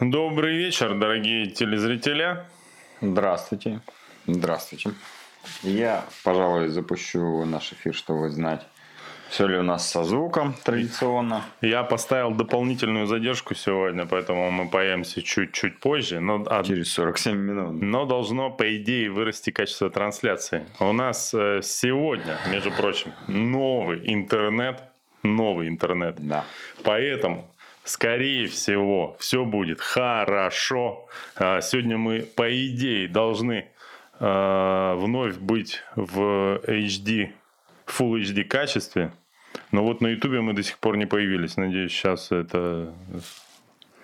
Добрый вечер, дорогие телезрители. Здравствуйте. Здравствуйте. Я, пожалуй, запущу наш эфир, чтобы знать, все ли у нас со звуком традиционно. Я поставил дополнительную задержку сегодня, поэтому мы появимся чуть-чуть позже. Но, а, Через 47 минут. Но должно, по идее, вырасти качество трансляции. У нас э, сегодня, между прочим, новый интернет. Новый интернет. Да. Поэтому скорее всего, все будет хорошо. А, сегодня мы, по идее, должны а, вновь быть в HD, Full HD качестве. Но вот на YouTube мы до сих пор не появились. Надеюсь, сейчас это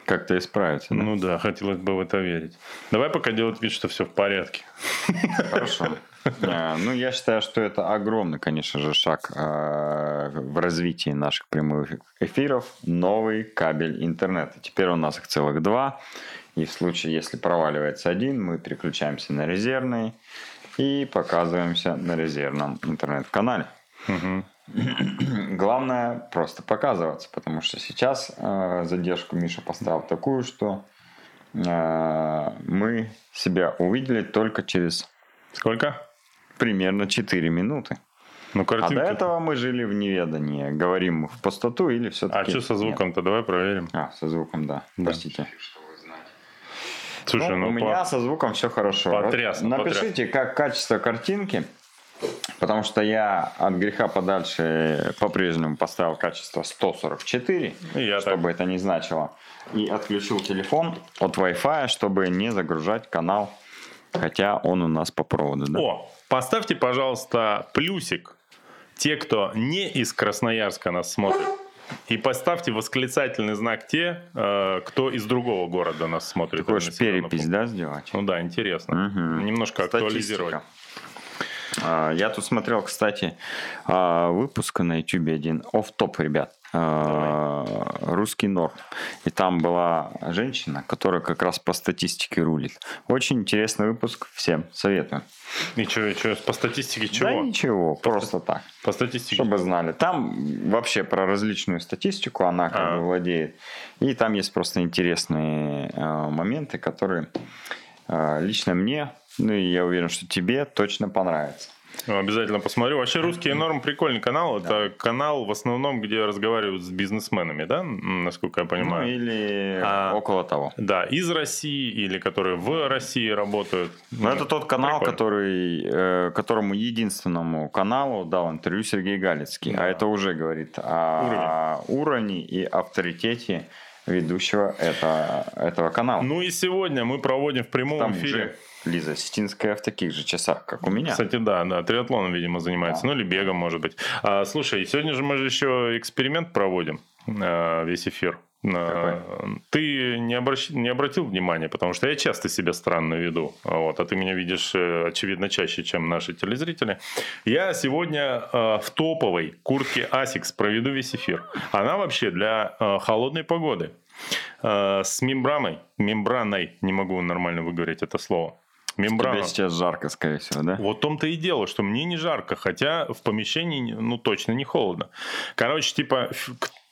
как-то исправится. Да? Ну да, хотелось бы в это верить. Давай пока делать вид, что все в порядке. Хорошо. Ну, я считаю, что это огромный, конечно же, шаг а, в развитии наших прямых эфиров. Новый кабель интернета. Теперь у нас их целых два. И в случае, если проваливается один, мы переключаемся на резервный и показываемся на резервном интернет-канале. Угу. Главное просто показываться, потому что сейчас э, задержку Миша поставил такую, что э, мы себя увидели только через... Сколько? Примерно 4 минуты. Ну, картинка... А до этого мы жили в неведании. Говорим в пустоту или все-таки... А что со звуком-то? Давай проверим. А, со звуком, да. да. Простите. Слушай, ну, ну у по... меня со звуком все хорошо. Потрясно. Напишите, потрясно. как качество картинки. Потому что я от греха подальше по-прежнему поставил качество 144, я чтобы так. это не значило. И отключил телефон от Wi-Fi, чтобы не загружать канал, хотя он у нас по проводу. Да? О, поставьте, пожалуйста, плюсик те, кто не из Красноярска нас смотрит. И поставьте восклицательный знак те, э, кто из другого города нас смотрит. Ты хочешь перепись, да, сделать? Ну да, интересно. Угу. Немножко Статистика. актуализировать. А, я тут смотрел, кстати, а, выпуск на YouTube один. Оф-топ, ребят. Давай. Русский норм. И там была женщина, которая как раз по статистике рулит. Очень интересный выпуск. Всем советую. И что, что по статистике чего? Да ничего, по просто ст... так. По статистике. Чтобы знали. Там вообще про различную статистику она как а. бы владеет. И там есть просто интересные э, моменты, которые э, лично мне ну и я уверен, что тебе точно понравится. Ну, обязательно посмотрю. Вообще русский норм прикольный канал. Да. Это канал в основном, где разговаривают с бизнесменами, да, насколько я понимаю. Ну или а, около того. Да, из России или которые в России работают. Ну, это тот канал, Прикольно. который, э, которому единственному каналу дал интервью Сергей Галицкий. А да. А это уже говорит о уровне, уровне и авторитете ведущего это, этого канала. Ну и сегодня мы проводим в прямом Там эфире. Уже Лиза Сетинская в таких же часах, как у меня. Кстати, да, да, триатлоном, видимо, занимается. Да. Ну или бегом, может быть. А, слушай, сегодня же мы же еще эксперимент проводим, а, весь эфир. Какой? Ты не, обращ... не обратил внимания, потому что я часто себя странно веду, вот, а ты меня видишь, э, очевидно, чаще, чем наши телезрители. Я сегодня э, в топовой куртке Asics проведу весь эфир. Она вообще для э, холодной погоды. Э, с мембраной, мембраной, не могу нормально выговорить это слово. Мембрана. Тебе сейчас жарко, скорее всего, да? Вот в том-то и дело, что мне не жарко, хотя в помещении, ну, точно не холодно. Короче, типа,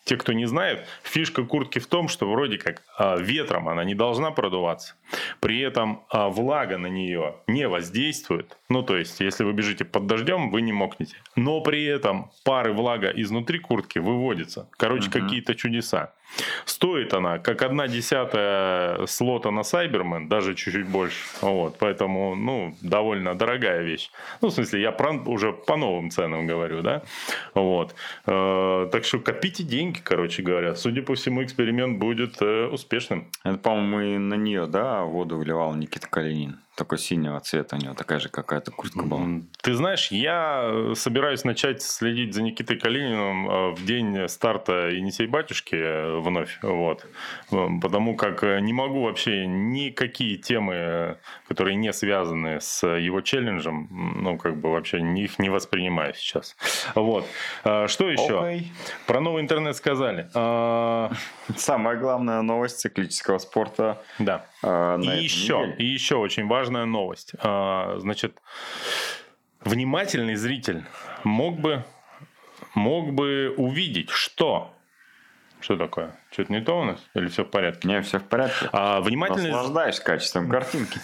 те, кто не знает, фишка куртки в том, что вроде как а, ветром она не должна продуваться, при этом а, влага на нее не воздействует. Ну, то есть, если вы бежите под дождем, вы не мокнете. Но при этом пары влага изнутри куртки выводится. Короче, угу. какие-то чудеса. Стоит она как одна десятая слота на Cyberman, даже чуть-чуть больше. Вот, поэтому, ну, довольно дорогая вещь. Ну, в смысле, я про, уже по новым ценам говорю, да. Вот. Э, так что копите деньги, короче говоря. Судя по всему, эксперимент будет э, успешным. Это, по-моему, и на нее, да, воду вливал Никита Калинин такой синего цвета у него, такая же какая-то куртка была. Ты знаешь, я э, собираюсь начать следить за Никитой Калининым э, в день старта «Енисей батюшки» э, вновь, вот. Потому как не могу вообще никакие темы, которые не связаны с его челленджем, ну, как бы вообще их не воспринимаю сейчас. Вот. Что еще? Okay. Про новый интернет сказали. Самая главная новость циклического спорта. Да. И еще, и еще очень важная новость. А, значит, внимательный зритель мог бы, мог бы увидеть, что Что такое? Что-то не то у нас? Или все в порядке? Не, все в порядке. А, внимательный... Наслаждаешься качеством картинки.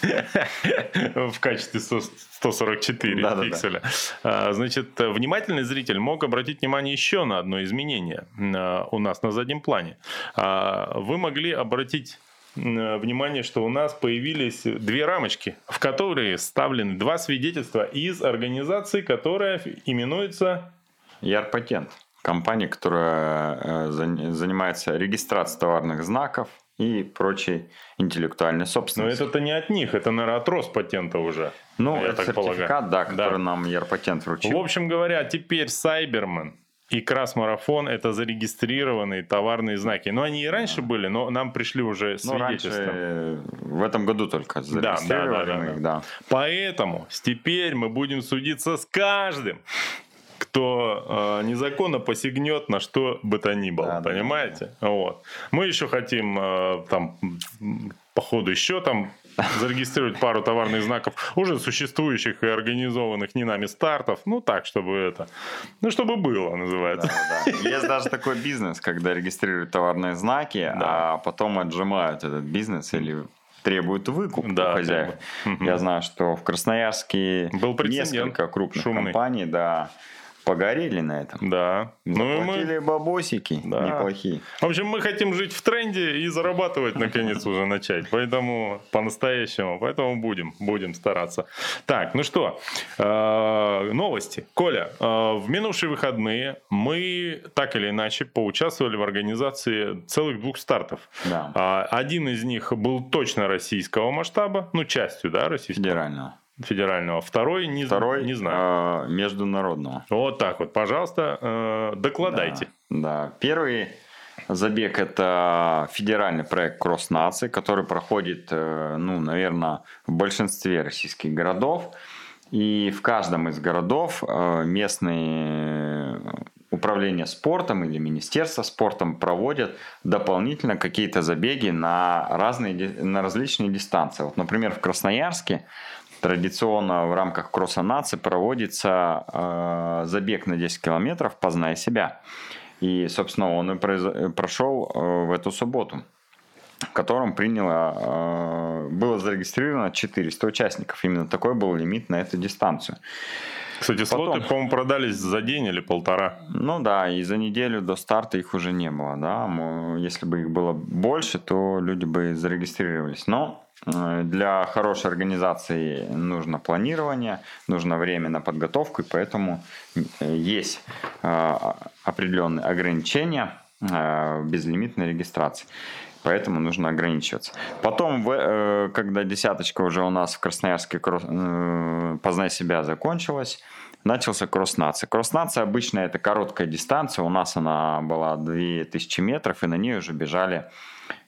В качестве 144 пикселя. А, значит, внимательный зритель мог обратить внимание еще на одно изменение а, у нас на заднем плане. А, вы могли обратить внимание, что у нас появились две рамочки, в которые вставлены два свидетельства из организации, которая именуется... Ярпатент компания, которая э, занимается регистрацией товарных знаков и прочей интеллектуальной собственности. Но это-то не от них, это, наверное, от Роспатента уже. Ну, я это так сертификат, полагаю. да, который да. нам Ярпатент вручил. В общем говоря, теперь Сайберман и Красмарафон это зарегистрированные товарные знаки. Но они и раньше да. были, но нам пришли уже свидетельства. Ну, раньше, в этом году только зарегистрировали да, да, да, да, да. Поэтому теперь мы будем судиться с каждым, кто э, незаконно посягнет на что бы то ни было, да, понимаете? Да, да. Вот. Мы еще хотим э, там по ходу еще там зарегистрировать пару товарных знаков уже существующих и организованных не нами стартов. Ну, так, чтобы это... Ну, чтобы было, называется. Да, да. Есть даже такой бизнес, когда регистрируют товарные знаки, да. а потом отжимают этот бизнес или требуют выкуп да, у хозяев. Я знаю, что в Красноярске Был несколько крупных шумный. компаний, да, погорели на этом. Да. Заплатили ну, мы... бабосики да. неплохие. В общем, мы хотим жить в тренде и зарабатывать, наконец, уже начать. Поэтому по-настоящему. Поэтому будем, будем стараться. Так, ну что, э, новости. Коля, э, в минувшие выходные мы так или иначе поучаствовали в организации целых двух стартов. Да. А, один из них был точно российского масштаба, ну, частью, да, российского. Федерального федерального, второй не, второй, не знаю. Э, международного. Вот так вот, пожалуйста, э, докладайте. Да, да. первый забег это федеральный проект Кросс Нации, который проходит, э, ну, наверное, в большинстве российских городов. И в каждом из городов э, местные управление спортом или Министерство спортом проводят дополнительно какие-то забеги на разные на различные дистанции. Вот, например, в Красноярске Традиционно в рамках кросса нации проводится э, забег на 10 километров «Познай себя». И, собственно, он и произ... прошел э, в эту субботу, в котором приняло, э, было зарегистрировано 400 участников. Именно такой был лимит на эту дистанцию. Кстати, Потом, слоты, по-моему, продались за день или полтора. Ну да, и за неделю до старта их уже не было. Да? Если бы их было больше, то люди бы зарегистрировались. Но Э, для хорошей организации нужно планирование, нужно время на подготовку, и поэтому э, есть э, определенные ограничения безлимитной регистрации. Поэтому нужно ограничиваться. Потом, когда десяточка уже у нас в Красноярске «Познай себя» закончилась, начался кросс-нация. Кросс-нация обычно это короткая дистанция. У нас она была 2000 метров, и на ней уже бежали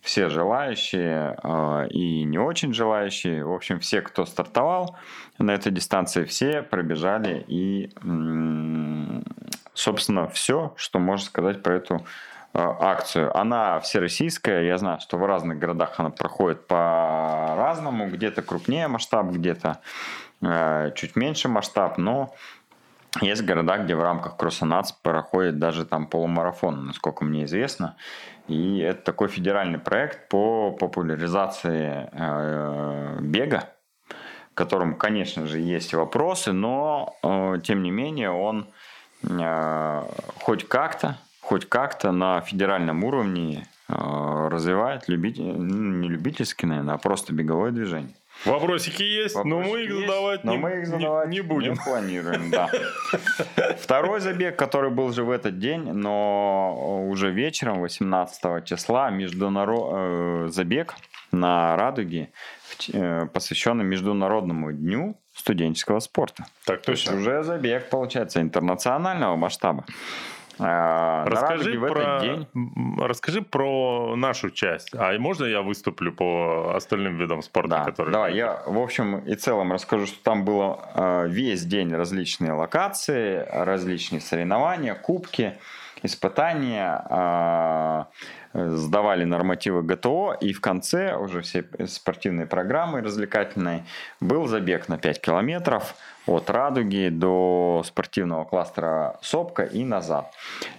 все желающие э, и не очень желающие. В общем, все, кто стартовал на этой дистанции, все пробежали. И, собственно, все, что можно сказать про эту э, акцию. Она всероссийская. Я знаю, что в разных городах она проходит по-разному. Где-то крупнее масштаб, где-то э, чуть меньше масштаб. Но есть города, где в рамках Кроссонац проходит даже там полумарафон, насколько мне известно. И это такой федеральный проект по популяризации э, бега, в котором, конечно же, есть вопросы, но э, тем не менее он э, хоть как-то, хоть как-то на федеральном уровне э, развивает любитель, ну, не любительский, наверное, а просто беговое движение. Вопросики есть, Вопросики но мы их есть, задавать, но не, мы их задавать не, не будем. Не планируем, да. Второй забег, который был же в этот день, но уже вечером, 18 числа, международ... Э, забег на Радуге, э, посвященный Международному дню студенческого спорта. Так точно. Уже забег, получается, интернационального масштаба. А, расскажи про, день. расскажи про нашу часть. А можно я выступлю по остальным видам спорта, да, которые... Давай, я в общем и целом расскажу, что там было а, весь день различные локации, различные соревнования, кубки. испытания, а, сдавали нормативы ГТО, и в конце уже все спортивные программы развлекательные был забег на 5 километров от Радуги до спортивного кластера Сопка и назад.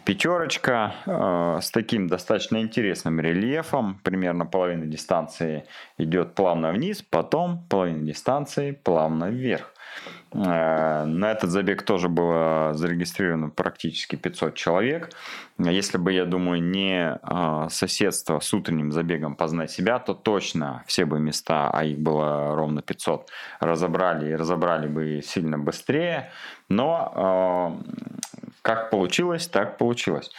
Пятерочка э, с таким достаточно интересным рельефом, примерно половина дистанции идет плавно вниз, потом половина дистанции плавно вверх. Э, на этот забег тоже было зарегистрировано практически 500 человек. Если бы, я думаю, не э, соседство с утренним забегом «Познать себя», то точно все бы места, а их было ровно 500, разобрали и разобрали бы сильно быстрее. Но э, как получилось, так получилось.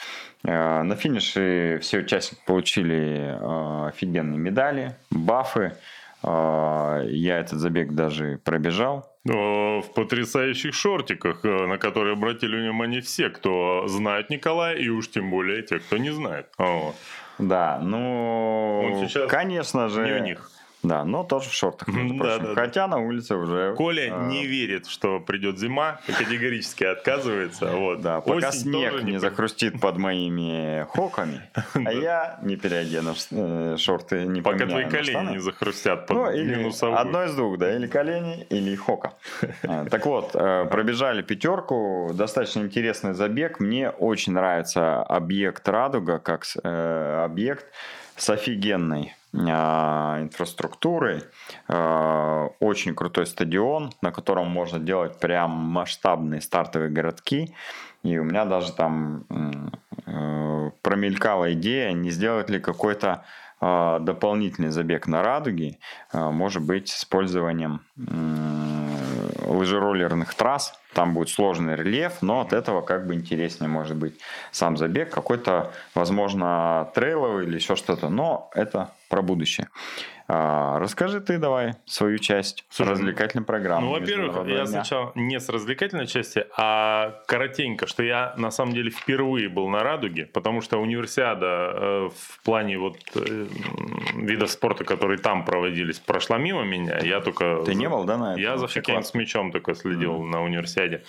На финише все участники получили офигенные медали, бафы. Я этот забег даже пробежал в потрясающих шортиках, э, на которые обратили внимание все, кто знает Николая, и уж тем более те, кто не знает. О. Да, ну, конечно же... Не в них. Да, но тоже в шортах, между да, Да, Хотя на улице уже... Коля а... не верит, что придет зима, категорически отказывается. Вот. Да, пока Осень снег не, не захрустит под моими хоками, а я не переодену э, шорты, не Пока твои колени не захрустят под ну, или минусовую. Одно из двух, да, или колени, или хока. Э, так вот, э, пробежали пятерку, достаточно интересный забег. Мне очень нравится объект Радуга, как объект с офигенной а, инфраструктурой. А, очень крутой стадион, на котором можно делать прям масштабные стартовые городки. И у меня даже там э, промелькала идея, не сделать ли какой-то а, дополнительный забег на радуге, может быть, с использованием лыжероллерных трасс. Там будет сложный рельеф, но от этого как бы интереснее может быть сам забег, какой-то, возможно, трейловый или еще что-то, но это про будущее. А, расскажи ты давай свою часть Слушай, развлекательной программы. Ну, во-первых, я сначала не с развлекательной части, а коротенько, что я на самом деле впервые был на Радуге, потому что универсиада э, в плане вот э, видов спорта, которые там проводились, прошла мимо меня. Я только... Ты не был, да, на этом? Я за хоккеем с мячом только следил mm-hmm. на универсиаде.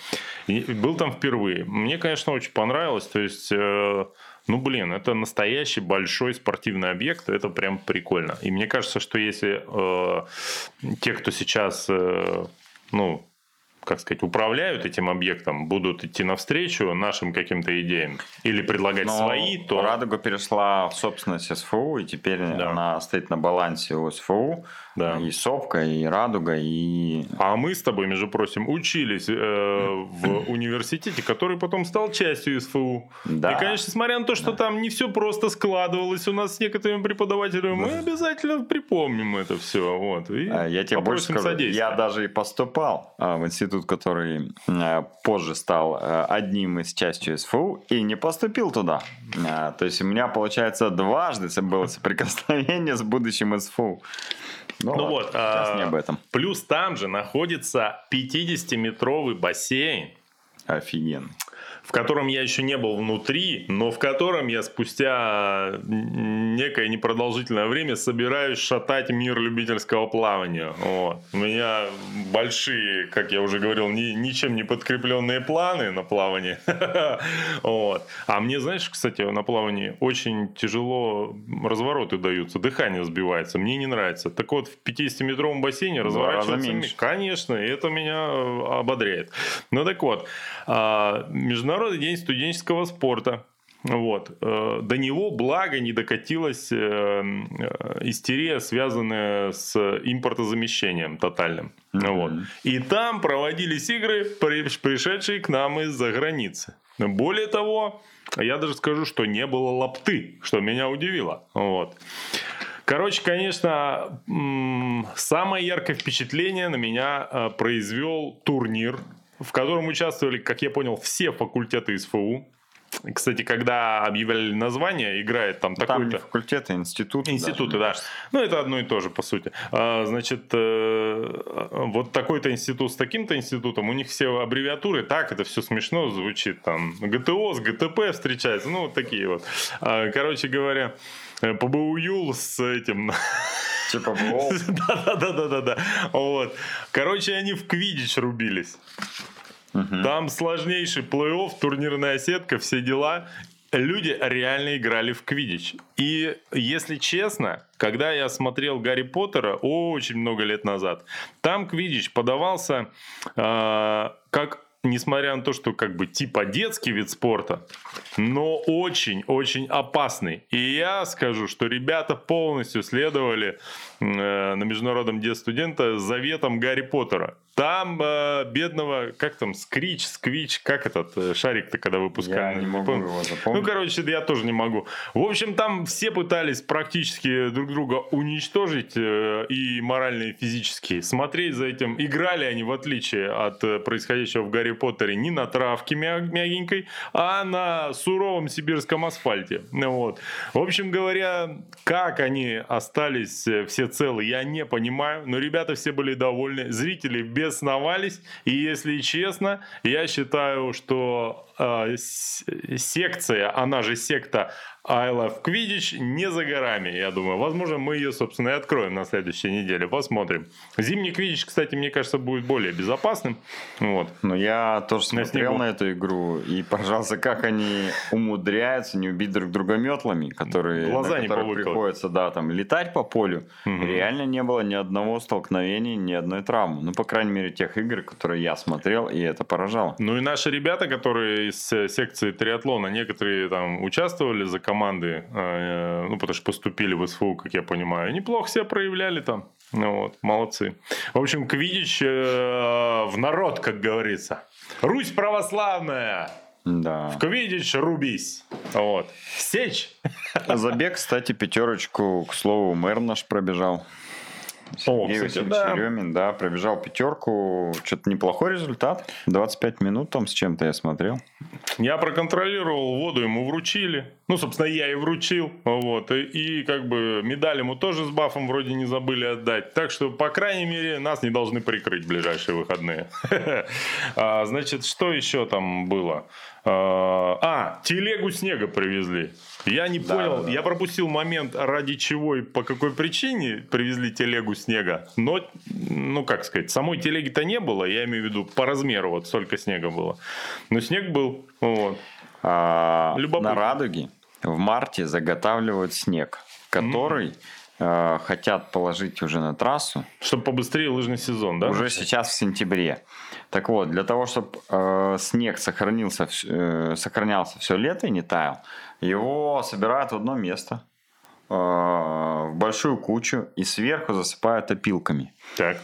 И был там впервые. Мне, конечно, очень понравилось. То есть... Э, ну, блин, это настоящий большой спортивный объект, это прям прикольно. И мне кажется, что если э, те, кто сейчас, э, ну, как сказать, управляют этим объектом, будут идти навстречу нашим каким-то идеям или предлагать Но свои, то... Радуга перешла в собственность СФУ, и теперь да. она стоит на балансе у СФУ. Да. И Сопка, и Радуга, и... А мы с тобой, между прочим, учились э, в университете, который потом стал частью СФУ. Да. И, конечно, несмотря на то, что да. там не все просто складывалось у нас с некоторыми преподавателями, да. мы обязательно припомним это все. Вот, и а, я тебе больше скажу, я даже и поступал а, в институт, который а, позже стал одним из частью СФУ, и не поступил туда. То есть у меня, получается, дважды было соприкосновение с будущим СФУ. Ну, ну вот, а, не об этом. Плюс там же находится 50-метровый бассейн. Офигенно в котором я еще не был внутри, но в котором я спустя некое непродолжительное время собираюсь шатать мир любительского плавания. Вот. У меня большие, как я уже говорил, ни, ничем не подкрепленные планы на плавание. вот. А мне, знаешь, кстати, на плавании очень тяжело развороты даются, дыхание сбивается. Мне не нравится. Так вот, в 50-метровом бассейне разворачиваться... Конечно, и это меня ободряет. Ну так вот, а, международный день студенческого спорта. Вот. Э, до него, благо, не докатилась э, э, истерия, связанная с импортозамещением тотальным. Mm-hmm. Вот. И там проводились игры, пришедшие к нам из-за границы. Более того, я даже скажу, что не было лапты, что меня удивило. Вот. Короче, конечно, самое яркое впечатление на меня произвел турнир в котором участвовали, как я понял, все факультеты СФУ. Кстати, когда объявляли название, играет там такой-то... Там факультеты, институты. Институты, да. Ну, это одно и то же, по сути. А, значит, э, вот такой-то институт с таким-то институтом, у них все аббревиатуры, так, это все смешно звучит. Там ГТО с ГТП встречается, ну, вот такие вот. А, короче говоря, э, ПБУ с этим... Типа Да-да-да-да-да. Вот. Короче, они в квидич рубились. Угу. Там сложнейший плей-офф, турнирная сетка, все дела. люди реально играли в квидич. И, если честно, когда я смотрел Гарри Поттера очень много лет назад, там квидич подавался э, как несмотря на то, что как бы типа детский вид спорта, но очень-очень опасный. И я скажу, что ребята полностью следовали на Международном дне студента заветом Гарри Поттера. Там э, бедного, как там, Скрич, Сквич, как этот э, шарик-то, когда выпускали? Я не могу его запомнить. Ну, короче, я тоже не могу. В общем, там все пытались практически друг друга уничтожить э, и морально, и физически. Смотреть за этим. Играли они, в отличие от э, происходящего в Гарри Поттере, не на травке мяг- мягенькой, а на суровом сибирском асфальте. Ну Вот. В общем говоря, как они остались э, все целы, я не понимаю. Но ребята все были довольны. Зрители бесновались. И если честно, я считаю, что э, секция, она же секта I Love Quidditch не за горами, я думаю. Возможно, мы ее, собственно, и откроем на следующей неделе. Посмотрим. Зимний Quidditch, кстати, мне кажется, будет более безопасным. Вот. Ну, я тоже На смотрел снегу. на эту игру и поражался, как они умудряются не убить друг друга метлами, которые, Глаза на повыколоть. приходится, да, там, летать по полю. Мгм. Реально не было ни одного столкновения, ни одной травмы. Ну, по крайней мере, тех игр, которые я смотрел, и это поражало. Ну и наши ребята, которые из э, секции триатлона, некоторые там участвовали за команды, э, ну потому что поступили в СФУ, как я понимаю, неплохо себя проявляли там. Ну вот, молодцы. В общем, Квидич э, в народ, как говорится. Русь православная! Да. В Квидич рубись! Вот. Сечь! Забег, кстати, пятерочку, к слову, мэр наш пробежал. Сергей кстати, Васильевич да. Еремин, да, пробежал пятерку. Что-то неплохой результат. 25 минут там с чем-то я смотрел. Я проконтролировал воду, ему вручили. Ну, собственно, я и вручил. Вот. И, и как бы медаль ему тоже с бафом вроде не забыли отдать. Так что, по крайней мере, нас не должны прикрыть в ближайшие выходные. А, Значит, что еще там было? А, А, телегу снега привезли. Я не Да, понял, да. я пропустил момент, ради чего и по какой причине привезли телегу снега. Но, ну как сказать, самой телеги-то не было, я имею в виду по размеру, вот столько снега было. Но снег был. Вот. А, на Радуге в марте заготавливают снег, который э, хотят положить уже на трассу Чтобы побыстрее лыжный сезон, да? уже сейчас в сентябре. Так вот, для того, чтобы снег сохранился, э, сохранялся все лето и не таял, его собирают в одно место, э, в большую кучу и сверху засыпают опилками. Так.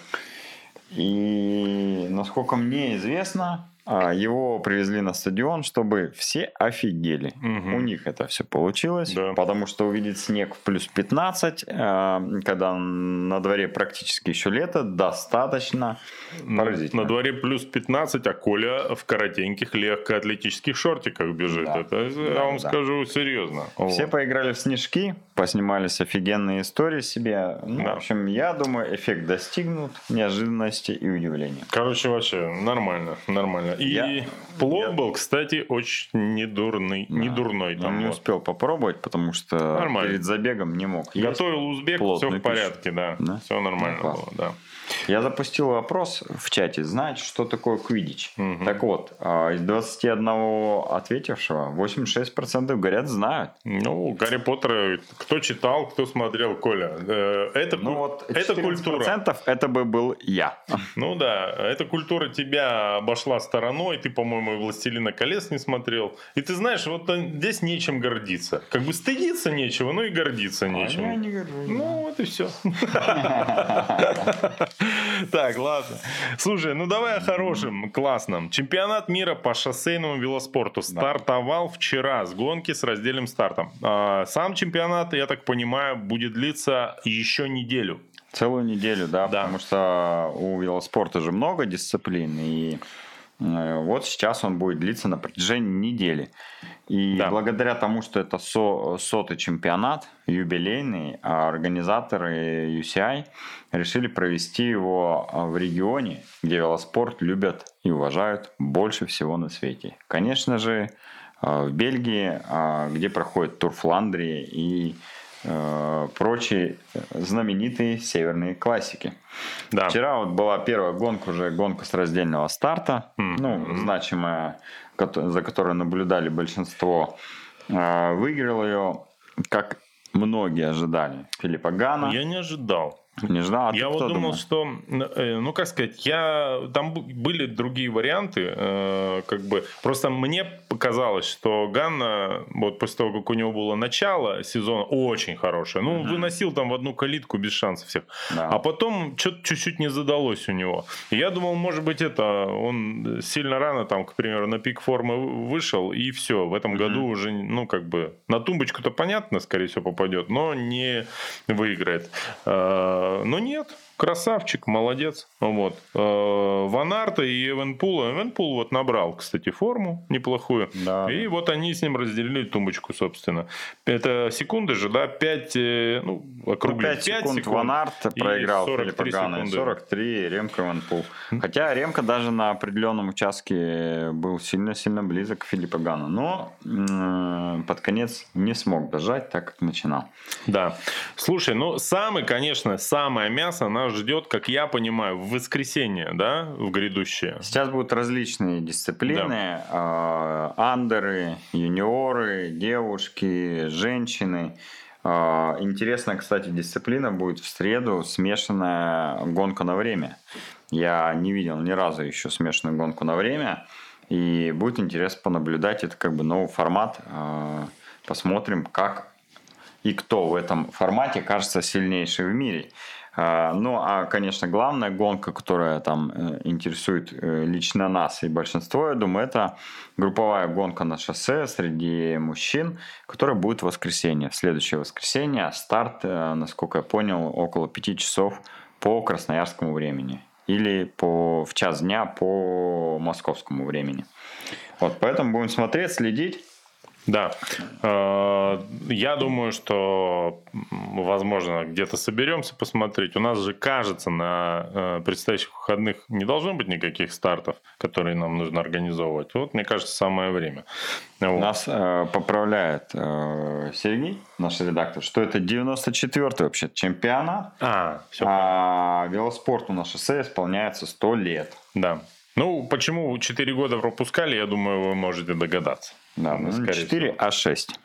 И насколько мне известно, а, его привезли на стадион, чтобы все офигели. Мгм. У них это все получилось, Да. потому что увидеть снег в плюс 15, а, когда на дворе практически еще лето, достаточно поразительно. На дворе плюс 15, а Коля в коротеньких легкоатлетических шортиках бежит. Да. Это я Да, вам да. скажу серьезно. Все Вот. поиграли в снежки, поснимались офигенные истории себе. Ну, Да. В общем, я думаю, эффект достигнут, неожиданности и удивления. Короче, вообще нормально, нормально. И Я- плод я- был, кстати, очень недурный, не дурной. Я Там не вот. успел попробовать, потому что Нормально. перед забегом не мог. есть. Готовил узбек, все плотную в порядке, да. Да? Все нормально Ну, было, да. Я запустил вопрос в чате, знать, что такое квидич. Мгм. Так вот, а, из 21 ответившего, 86% говорят, знают. Ну, Гарри Поттера, кто читал, кто смотрел, Коля. э, Это, Ну ку- вот это культура. 14% это бы был я. Ну да, эта культура тебя обошла стороной, ты, по-моему, и «Властелина колец» не смотрел. И ты знаешь, вот здесь нечем гордиться. Как бы стыдиться нечего, ну и гордиться нечем. А я не горжусь, Ну, вот и все. Так, ладно. Слушай, ну давай о хорошем, классном. Чемпионат мира по шоссейному велоспорту стартовал вчера с гонки с раздельным стартом. А, Сам чемпионат, я так понимаю, будет длиться еще неделю. Целую неделю, да, Да. потому что у велоспорта же много дисциплин, и вот сейчас он будет длиться на протяжении недели. И Да. благодаря тому, что это со- сотый чемпионат, юбилейный, а организаторы UCI решили провести его а, в регионе, где велоспорт любят и уважают больше всего на свете. Конечно же, а, в Бельгии, где проходит Тур Фландрии и э, прочие э, знаменитые северные классики. Да. Вчера вот была первая гонка, уже гонка с раздельного старта, Мгм. ну, значимая, за которой наблюдали большинство А, выиграл ее, как многие ожидали, Филиппа Гана. Я не ожидал. Не ждал? А я вот думал, думал, что, э, ну как сказать, я там были другие варианты, э, как бы просто мне показалось, что Ганна вот после того, как у него было начало сезона, очень хорошее. Ну, угу. выносил там в одну калитку без шансов всех. Да. А потом что-то чуть-чуть не задалось у него. И я думал, может быть, это он сильно рано там, к примеру, на пик формы вышел, и все. В этом угу. году уже, ну, как бы на тумбочку-то понятно, скорее всего, попадет, но не выиграет. Э, но нет, красавчик, молодец. Вот. Э, Ван Арта и Эвенпула. Эвенпул вот набрал, кстати, форму неплохую. Да. И вот они с ним разделили тумбочку, собственно. Это секунды же, да? 5, э, ну, округлим. 5, 5 секунд, секунд Ван Арт проиграл Филиппо Ганна. 43 Ремко Эвенпул. Хотя Ремко даже на определенном участке был сильно-сильно близок к Филиппо Ганна. Но под конец не смог дожать, так как начинал. Да. Слушай, ну, самый, конечно, самое мясо, она нас ждет, как я понимаю, в воскресенье, да, в грядущее? Сейчас будут различные дисциплины. Да. Э, андеры, юниоры, девушки, женщины. Э, интересная, кстати, дисциплина будет в среду смешанная гонка на время. Я не видел ни разу еще смешанную гонку на время. И будет интересно понаблюдать. Это как бы новый формат. Э, посмотрим, как и кто в этом формате кажется сильнейший в мире. А, ну, а, конечно, главная гонка, которая там э, интересует э, лично нас и большинство, я думаю, это групповая гонка на шоссе среди мужчин, которая будет в воскресенье. Следующее воскресенье старт, э, насколько я понял, около 5 часов по красноярскому времени или по, в час дня по московскому времени. Вот, поэтому будем смотреть, следить. Да. Э, я думаю, что, возможно, где-то соберемся посмотреть. У нас же, кажется, на э, предстоящих выходных не должно быть никаких стартов, которые нам нужно организовывать. Вот, мне кажется, самое время. Вот. Нас э, поправляет э, Сергей, наш редактор, что это 94-й вообще чемпионат. А, все а велоспорту на шоссе исполняется 100 лет. Да. Ну, почему 4 года пропускали, я думаю, вы можете догадаться. Да, ну, 4, а 6.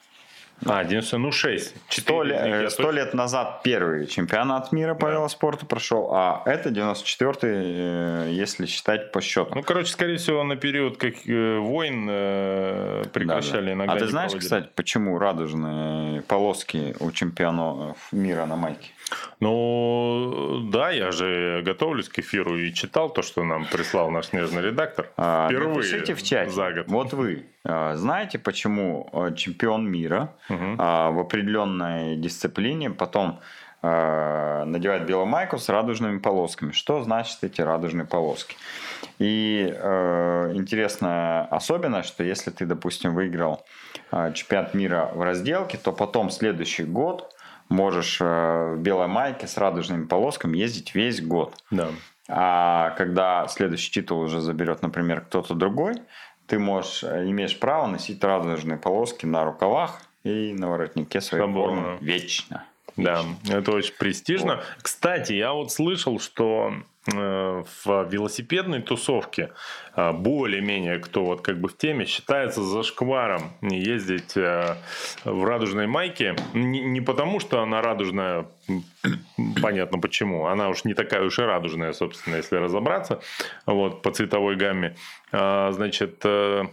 А, 90, ну 6. 100, лет, 100 лет назад первый чемпионат мира по да. велоспорту прошел, а это 94-й, э, если считать по счету. Ну, короче, скорее всего, на период как э, войн э, прекращали да, да. иногда. А ты знаешь, проводили. кстати, почему радужные полоски у чемпионов мира на майке? Ну, да, я же готовлюсь к эфиру и читал то, что нам прислал наш нежный редактор. А, Впервые напишите в чате. За год. Вот вы а, знаете, почему а, чемпион мира угу. в определенной дисциплине потом надевает белую майку с радужными полосками. Что значит эти радужные полоски? И э, интересная особенность, что если ты, допустим, выиграл э, чемпионат мира в разделке, то потом следующий год можешь э, в белой майке с радужными полосками ездить весь год. Да. А когда следующий титул уже заберет, например, кто-то другой, ты можешь, э, имеешь право носить радужные полоски на рукавах и на воротнике своей Свободно. формы вечно. Да, это очень престижно. Вот. Кстати, я вот слышал, что в велосипедной тусовке э, более-менее, кто вот как бы в теме, считается зашкваром ездить э, в радужной майке. Не потому, что она радужная, понятно почему. Она уж не такая уж и радужная, собственно, если разобраться вот, по цветовой гамме. А, значит, Э,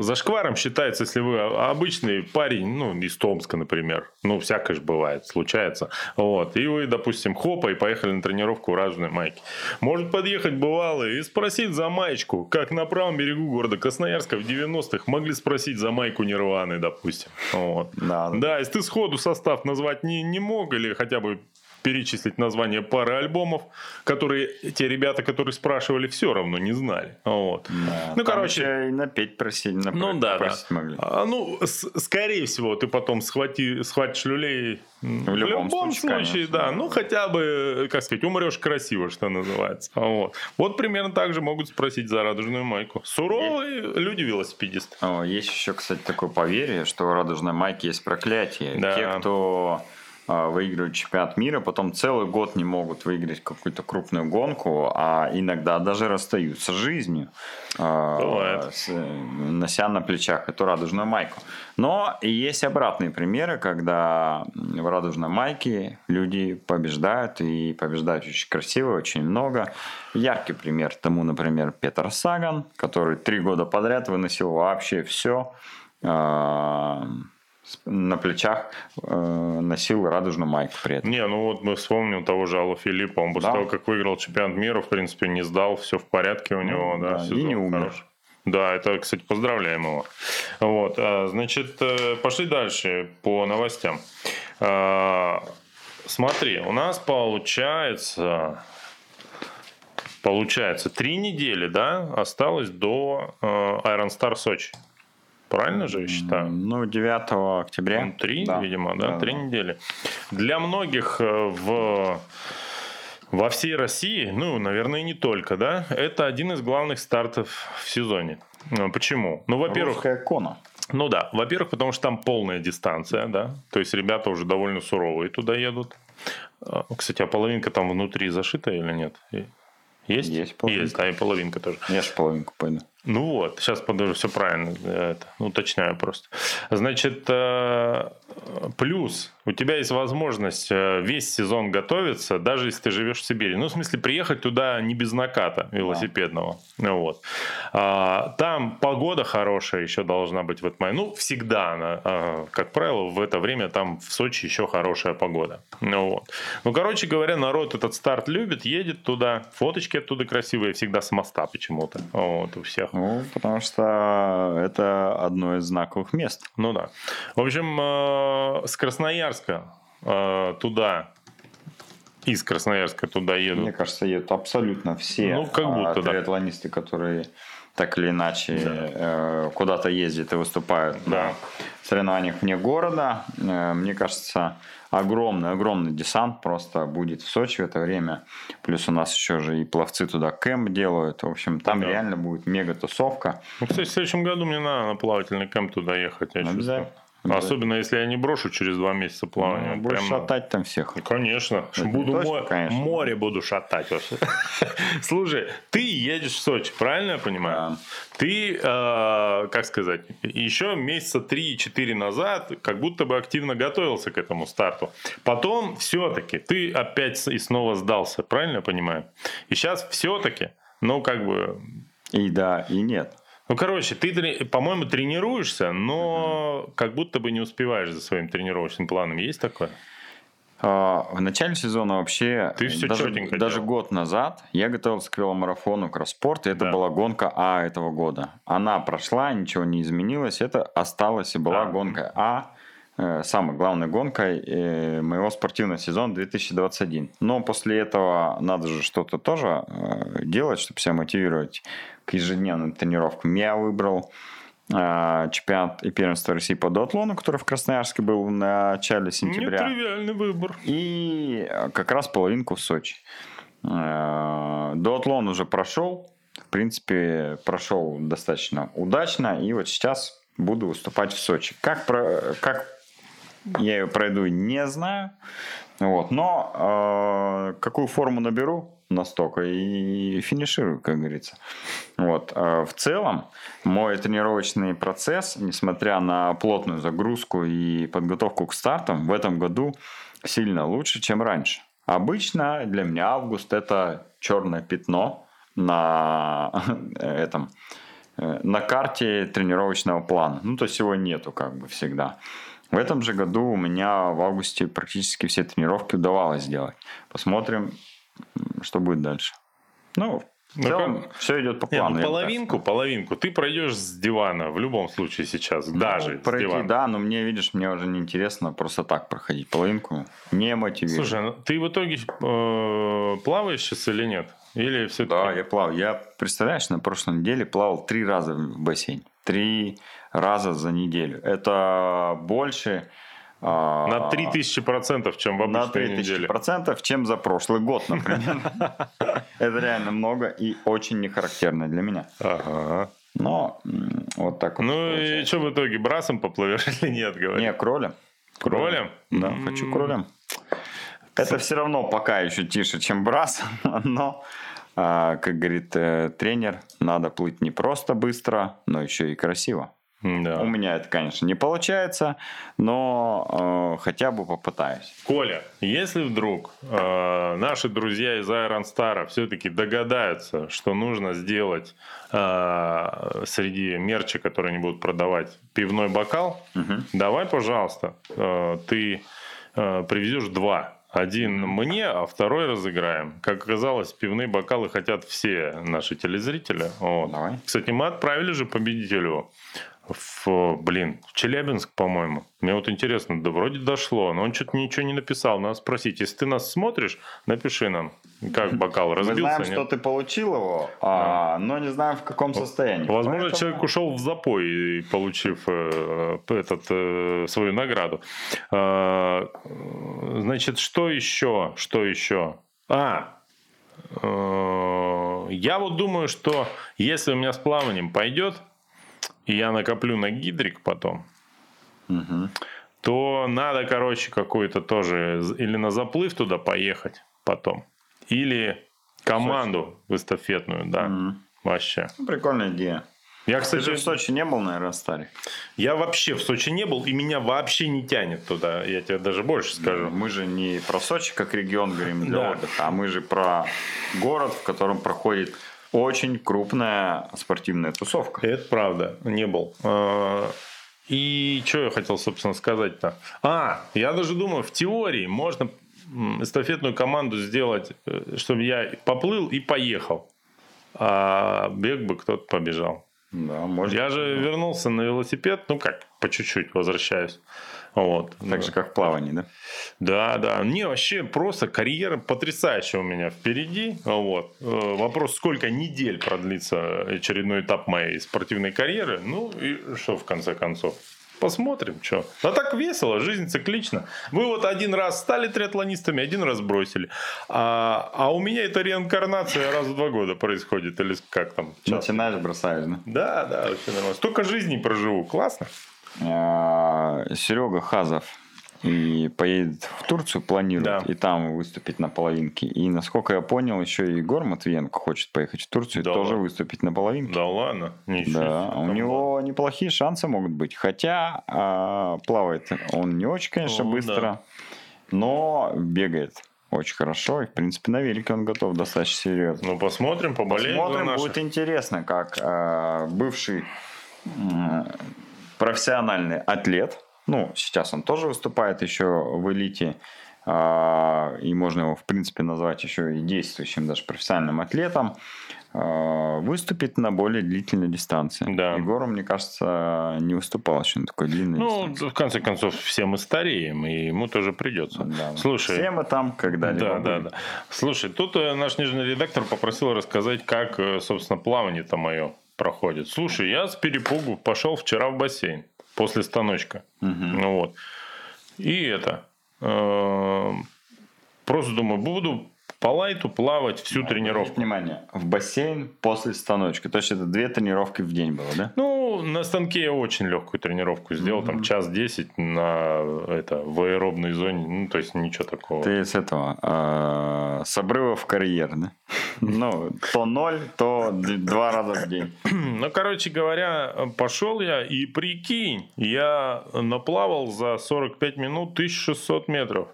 зашкваром считается, если вы обычный парень, ну, из Томска, например. Ну, всякое же бывает, случается. Вот. И вы, допустим, хопа, и поехали на тренировку в радужной майке. Может подъехать бывалый и спросить за маечку, как на правом берегу города Красноярска в 90-х могли спросить за майку Нирваны, допустим. Вот. Да, да, если ты сходу состав назвать не, не мог, или хотя бы перечислить название пары альбомов, которые те ребята, которые спрашивали, все равно не знали. Вот. Да, ну, короче, и напеть просить, напр... ну да, да. могли. А, ну, с- скорее всего, ты потом схвати, схватишь люлей. В, в любом, любом случае, случае да. Ну, хотя бы, как сказать, умрешь красиво, что называется. Вот. Вот примерно так же могут спросить за радужную майку. Суровые есть. люди велосипедисты. О, есть еще, кстати, такое поверье, что у радужной майки есть проклятие. Да. Те, кто выигрывают чемпионат мира, потом целый год не могут выиграть какую-то крупную гонку, а иногда даже расстаются с жизнью, Бывает. с, нося на плечах эту радужную майку. Но есть обратные примеры, когда в радужной майке люди побеждают, и побеждают очень красиво, очень много. Яркий пример тому, например, Петр Саган, который три года подряд выносил вообще все на плечах э, носил радужную майку при этом. Не, ну вот мы вспомним того же Алла Филиппа. Он после да. того, как выиграл чемпионат мира, в принципе, не сдал, все в порядке у него, ну, да, да и не умер. Хороший. Да, это, кстати, поздравляем его. Вот, а, значит, э, пошли дальше по новостям. А, смотри, у нас получается, получается, три недели, да, осталось до э, Iron Star Сочи. Правильно же я считаю? Ну, 9 октября. Ну, три, да. видимо, да, три да. недели. Для многих э, в во всей России, ну, наверное, не только, да, это один из главных стартов в сезоне. Э, почему? Ну, во-первых... Русская кона. Ну да, во-первых, потому что там полная дистанция, да, то есть ребята уже довольно суровые туда едут. Э, кстати, а половинка там внутри зашита или нет? Есть? Есть половинка. Есть, да, и половинка тоже. Я же половинку пойду. Ну вот, сейчас подожди, все правильно, это, уточняю просто. Значит, э, плюс у тебя есть возможность э, весь сезон готовиться, даже если ты живешь в Сибири. Ну, в смысле, приехать туда не без наката велосипедного. Да. Вот. А, там погода хорошая еще должна быть в этот момент. Ну, всегда она, а, как правило, в это время там в Сочи еще хорошая погода. Ну, вот. ну, короче говоря, народ этот старт любит, едет туда. Фоточки оттуда красивые, всегда с моста почему-то. Вот, у всех. Ну, потому что это одно из знаковых мест. Ну да. В общем, э, с Красноярска э, туда из Красноярска туда едут. Мне кажется, едут абсолютно все ну, как будто, триатлонисты, да. которые так или иначе да. Э, куда-то ездят и выступают да. на соревнованиях вне города. Мне кажется, огромный, огромный десант просто будет в Сочи в это время. Плюс у нас еще же и пловцы туда кэмп делают. В общем, там да. реально будет мега тусовка. Ну, кстати, в следующем году мне надо на плавательный кэмп туда ехать. Я Обязательно. Особенно если я не брошу через два месяца плавания. Ну, будешь прям... шатать там всех. Конечно. Это буду точно, мо... конечно. Море буду шатать. Слушай, ты едешь в Сочи, правильно я понимаю? Да. Ты, э, как сказать, еще месяца 3-4 назад как будто бы активно готовился к этому старту. Потом все-таки ты опять и снова сдался, правильно я понимаю? И сейчас все-таки, ну как бы... И да, и нет. Ну, короче, ты, по-моему, тренируешься, но mm-hmm. как будто бы не успеваешь за своим тренировочным планом. Есть такое? А, в начале сезона вообще, Ты все даже, даже год назад, я готовился к веломарафону Кросспорт, и это да. была гонка А этого года. Она прошла, ничего не изменилось, это осталась и была а. гонка А, самой главной гонкой э, моего спортивного сезона 2021. Но после этого надо же что-то тоже э, делать, чтобы себя мотивировать к ежедневным тренировкам. Я выбрал э, чемпионат и первенство России по дуатлону, который в Красноярске был в начале сентября. Нетривиальный выбор. И как раз половинку в Сочи. Э, дуатлон уже прошел. В принципе, прошел достаточно удачно. И вот сейчас буду выступать в Сочи. Как, про, как я ее пройду, не знаю. Вот. Но э, какую форму наберу, настолько и финиширую, как говорится. Вот. А в целом, мой тренировочный процесс, несмотря на плотную загрузку и подготовку к стартам, в этом году сильно лучше, чем раньше. Обычно для меня август это черное пятно на этом на карте тренировочного плана. Ну, то есть его нету как бы всегда. В этом же году у меня в августе практически все тренировки удавалось сделать. Посмотрим, что будет дальше. Ну, в целом, ну, все идет по плану. Нет, ну, половинку, половинку ты пройдешь с дивана в любом случае сейчас, ну, даже пройти, с дивана. Да, но мне, видишь, мне уже не интересно просто так проходить половинку. Не мотивирует. Слушай, ну, ты в итоге э, плаваешь сейчас или нет? Или все Да, я плаваю. Я, представляешь, на прошлой неделе плавал три раза в бассейн. Три раза за неделю. Это больше а, на 3000 процентов, чем в обычной На 3000 неделе. процентов, чем за прошлый год, например. Это реально много и очень не характерно для меня. Ага. Но вот так вот. Ну и что в итоге, брасом поплывешь или нет, говоришь? Не, кролем. Кролем? Да, хочу кролем. Это все равно пока еще тише, чем брас, но, как говорит э, тренер, надо плыть не просто быстро, но еще и красиво. Да. У меня это, конечно, не получается, но э, хотя бы попытаюсь. Коля, если вдруг э, наши друзья из Star все-таки догадаются, что нужно сделать э, среди мерча, который они будут продавать, пивной бокал, Угу. давай, пожалуйста, э, ты э, привезешь два. Один мне, а второй разыграем. Как оказалось, пивные бокалы хотят все наши телезрители. Вот. Давай. Кстати, мы отправили же победителю в, блин, в Челябинск, по-моему. Мне вот интересно, да вроде дошло, но он что-то ничего не написал. Надо спросить, если ты нас смотришь, напиши нам, как бокал Мы разбился. знаем, нет? что ты получил его, а, но не знаем, в каком состоянии. Возможно, Поэтому- человек ушел в запой, получив э, этот, э, свою награду. Э, значит, что еще? Что еще? А, э, я вот думаю, что если у меня с плаванием пойдет, и я накоплю на гидрик потом, Мгм. то надо, короче, какой-то тоже или на заплыв туда поехать потом, или команду в эстафетную, да, Мгм. вообще. Ну, Прикольная идея. Я, Ты кстати, же в Сочи не был, наверное, старый. Я вообще в Сочи не был, и меня вообще не тянет туда. Я тебе даже больше скажу. Мы же не про Сочи как регион говорим для Да. отдыха, а мы же про город, в котором проходит очень крупная спортивная тусовка. Это правда, не был. А, И что я хотел, собственно, сказать-то? А, я даже думаю, в теории можно эстафетную команду сделать, э, чтобы я поплыл и поехал. А бег бы кто-то побежал. Да, может. Я же вернулся на велосипед, ну как, по чуть-чуть возвращаюсь. Вот. Так же, как в плавании, да? Да, да. Не, вообще просто карьера потрясающая у меня впереди. Вот. Э, Вопрос, сколько недель продлится очередной этап моей спортивной карьеры. Ну и что в конце концов. Посмотрим, что. А так весело, жизнь циклична. Вы вот один раз стали триатлонистами, один раз бросили. А, а у меня это реинкарнация раз в два года происходит. Или как там? часто. Начинаешь, бросаешь, да? Да, да, вообще нормально. Столько жизней проживу. Классно. Серега Хазов и поедет в Турцию, планирует, Да. и там выступить на половинке. И, насколько я понял, еще и Егор Матвиенко хочет поехать в Турцию Да и тоже ладно? выступить на половинке. Да ладно. Ничего Да, у него неплохие шансы могут быть. Хотя а, плавает он не очень, конечно, Ну, быстро, но бегает очень хорошо. И, в принципе, на велике он готов достаточно серьезно. Ну, посмотрим, поболеем Посмотрим, будет интересно, как а, бывший профессиональный атлет, ну, сейчас он тоже выступает еще в элите, а, и можно его, в принципе, назвать еще и действующим даже профессиональным атлетом, а, выступит на более длительной дистанции. Да. Егору, мне кажется, не выступал еще на такой длинной Ну, дистанции. в конце концов, все мы стареем, и ему тоже придется. Да. Слушай, Все мы там когда-либо да, да, были. да. Слушай, тут э, наш нижний редактор попросил рассказать, как, э, собственно, плавание-то мое проходит. Слушай, я с перепугу пошел вчера в бассейн после станочка. Мгм. Ну вот. И это. э, Просто думаю, буду по лайту плавать всю тренировку. Внимание, в бассейн после станочка. То есть это две тренировки в день было, да? Ну, на станке я очень легкую тренировку сделал, там час 10 на это, в аэробной зоне, ну, то есть ничего такого. Ты с этого, а, с обрыва в карьер, да? Ну, то ноль, то два раза в день. Ну, короче говоря, пошел я, и прикинь, я наплавал за 45 минут 1600 метров.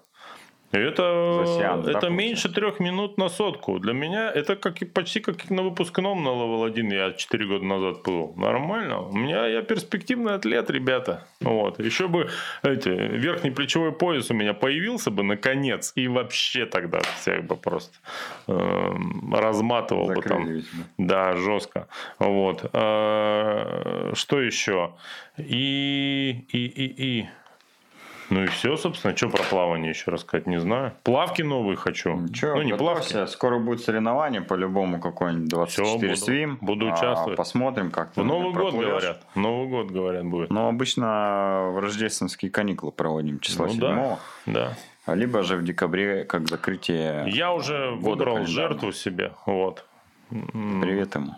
Это, сеанс, да, это получается? меньше трех минут на сотку. Для меня это как, почти как на выпускном на Level 1 я 4 года назад был. Нормально. У меня я перспективный атлет, ребята. Вот. Еще бы эти, верхний плечевой пояс у меня появился бы наконец. И вообще тогда всех бы просто эм, разматывал бы там. Закрыли ведь, да. Да, жестко. Вот. А, Что еще? И, и, и, и. Ну и все, собственно. Что про плавание еще рассказать, не знаю. Плавки новые хочу. Ничего, ну, не плавки. Скоро будет соревнование, по-любому какой-нибудь 24 Всё, буду- свим. буду А, участвовать. Посмотрим, как В Новый год, проплывешь. говорят. В Новый год, говорят, будет. Ну, обычно в рождественские каникулы проводим числа Ну 7 да, да. а либо же в декабре, как закрытие. Я уже выбрал жертву себе. Вот. Привет ему.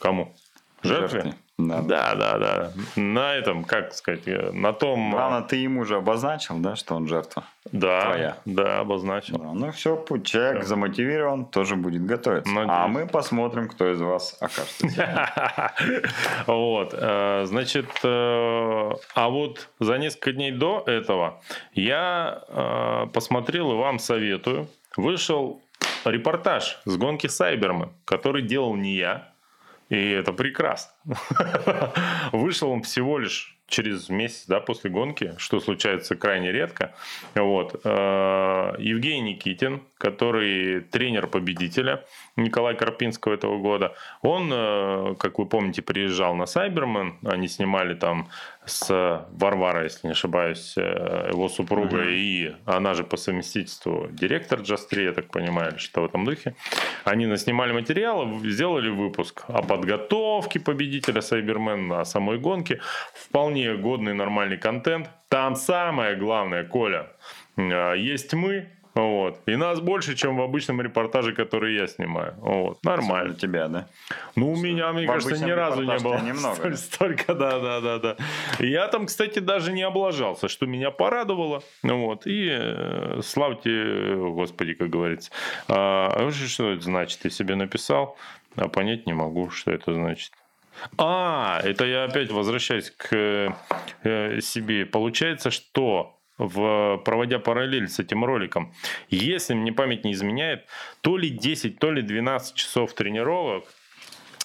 Кому? Жертве? Жертве. Да. Да, да, да. На этом, как сказать, э, на том... Главное, ты ему уже обозначил, да, что он жертва? Да, твоя. да, обозначил. Да, ну все, путь человек Всё. замотивирован, тоже будет готовиться. Надеюсь. А мы посмотрим, кто из вас окажется. Вот, э, значит, э, а вот за несколько дней до этого я э, посмотрел и вам советую. Вышел репортаж с гонки Сайберман, который делал не я, и это прекрасно. Вышел он всего лишь через месяц да, после гонки, что случается крайне редко. Вот. Э, Евгений Никитин, который тренер победителя Николая Карпинского этого года, он, э, как вы помните, приезжал на Сайбермен, они снимали там с Варварой, если не ошибаюсь, э, его супруга, Мгм. и она же по совместительству директор Джастри, я так понимаю, или что в этом духе. Они наснимали материалы, сделали выпуск о подготовке победителя Сайбермен, о самой гонке. Вполне годный нормальный контент. Там самое главное, Коля, э, есть мы, вот. И нас больше, чем в обычном репортаже, который я снимаю. Вот. Нормально. Для тебя, да? Ну, у меня, мне В кажется, ни разу не было немного, столь- да? столько, да, да, да, да. Я там, кстати, даже не облажался, что меня порадовало. Вот, и э, славьте, господи, как говорится. А, а что это значит? Я себе написал, а понять не могу, что это значит. А, это я опять возвращаюсь к э, себе. Получается, что в, проводя параллель с этим роликом, если мне память не изменяет, то ли 10, то ли 12 часов тренировок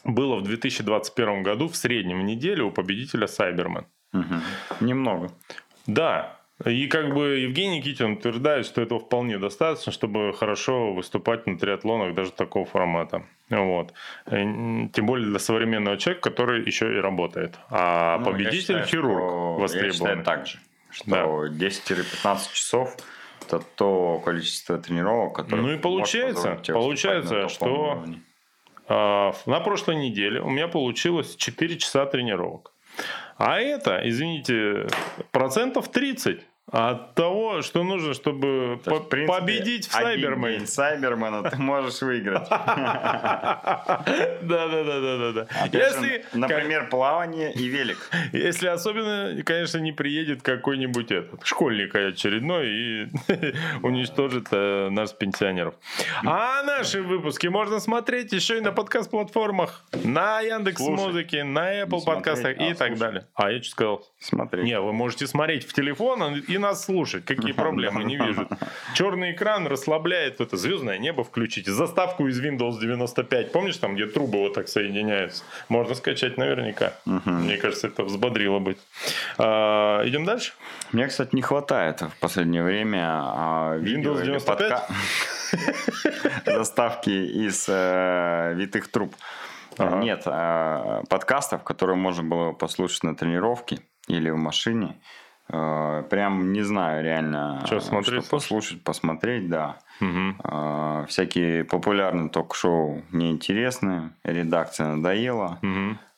было в 2021 году в среднем в неделю у победителя Сайберман. Мгм. Немного. Да, и как бы Евгений Никитин утверждает, что этого вполне достаточно, чтобы хорошо выступать на триатлонах даже такого формата. Вот. Э, Тем более для современного человека, который еще и работает. А Ну, победитель считаю, хирург что- Я считаю так же, что 10-15 часов это то количество тренировок, которое Ну и получается- получается, что- А, На прошлой неделе у меня получилось 4 часа тренировок. А это, извините, процентов 30 от того, что нужно, чтобы по- победить в Сайбермене. Сайбермена ты можешь выиграть. Да, да, да, да, да, Если, например, плавание и велик. если особенно, конечно, не приедет какой-нибудь этот школьник очередной и уничтожит э, нас пенсионеров. А наши выпуски можно смотреть еще и на подкаст-платформах, на Яндекс. Музыке, на Apple смотреть, подкастах и а так далее. А я что сказал? Смотри. Не, вы можете смотреть в телефон и нас слушать. Какие проблемы, не вижу. Черный экран расслабляет это звездное небо включить. Заставку из Windows 95. Помнишь там, где трубы вот так соединяются? Можно скачать наверняка. Мне кажется, это взбодрило бы. А, идем дальше? Мне, кстати, не хватает в последнее время а, видео Windows или 95? подка- заставки из э, витых труб. Ага. Нет, а, подкастов, которые можно было послушать на тренировке или в машине. Э, Прям не знаю реально, Чё, э, смотреть, что послушать, посмотреть, да. А, Всякие популярные ток-шоу неинтересные, редакция надоела.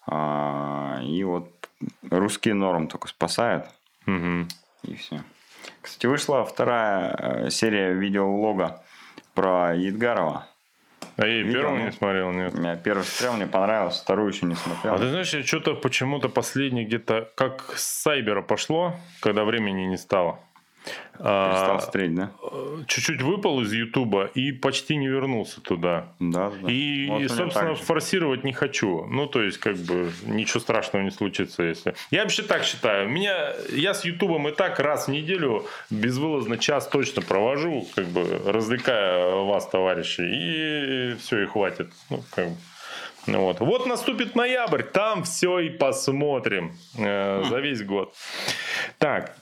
А, И вот русский норм только спасает. Мгм. И все. Кстати, вышла вторая серия видеовлога про Едгарова. А я и Видел, первого ну? не смотрел, нет. Я первый смотрел, мне понравилось, вторую еще не смотрел. А ты знаешь, я что-то почему-то последний где-то, как с Сайбера пошло, когда времени не стало. А, Перестал смотреть, да? э, чуть-чуть выпал из Ютуба и почти не вернулся туда. Да, да. И, Вот у меня собственно, форсировать не хочу. Ну, то есть, как бы, ничего страшного не случится, если... Я вообще так считаю. Меня, я с Ютубом и так раз в неделю безвылазно час точно провожу, как бы, развлекая вас, товарищи, и все, и хватит. Ну, как бы. Ну Вот. вот наступит ноябрь, там все и посмотрим э, за весь год. Так,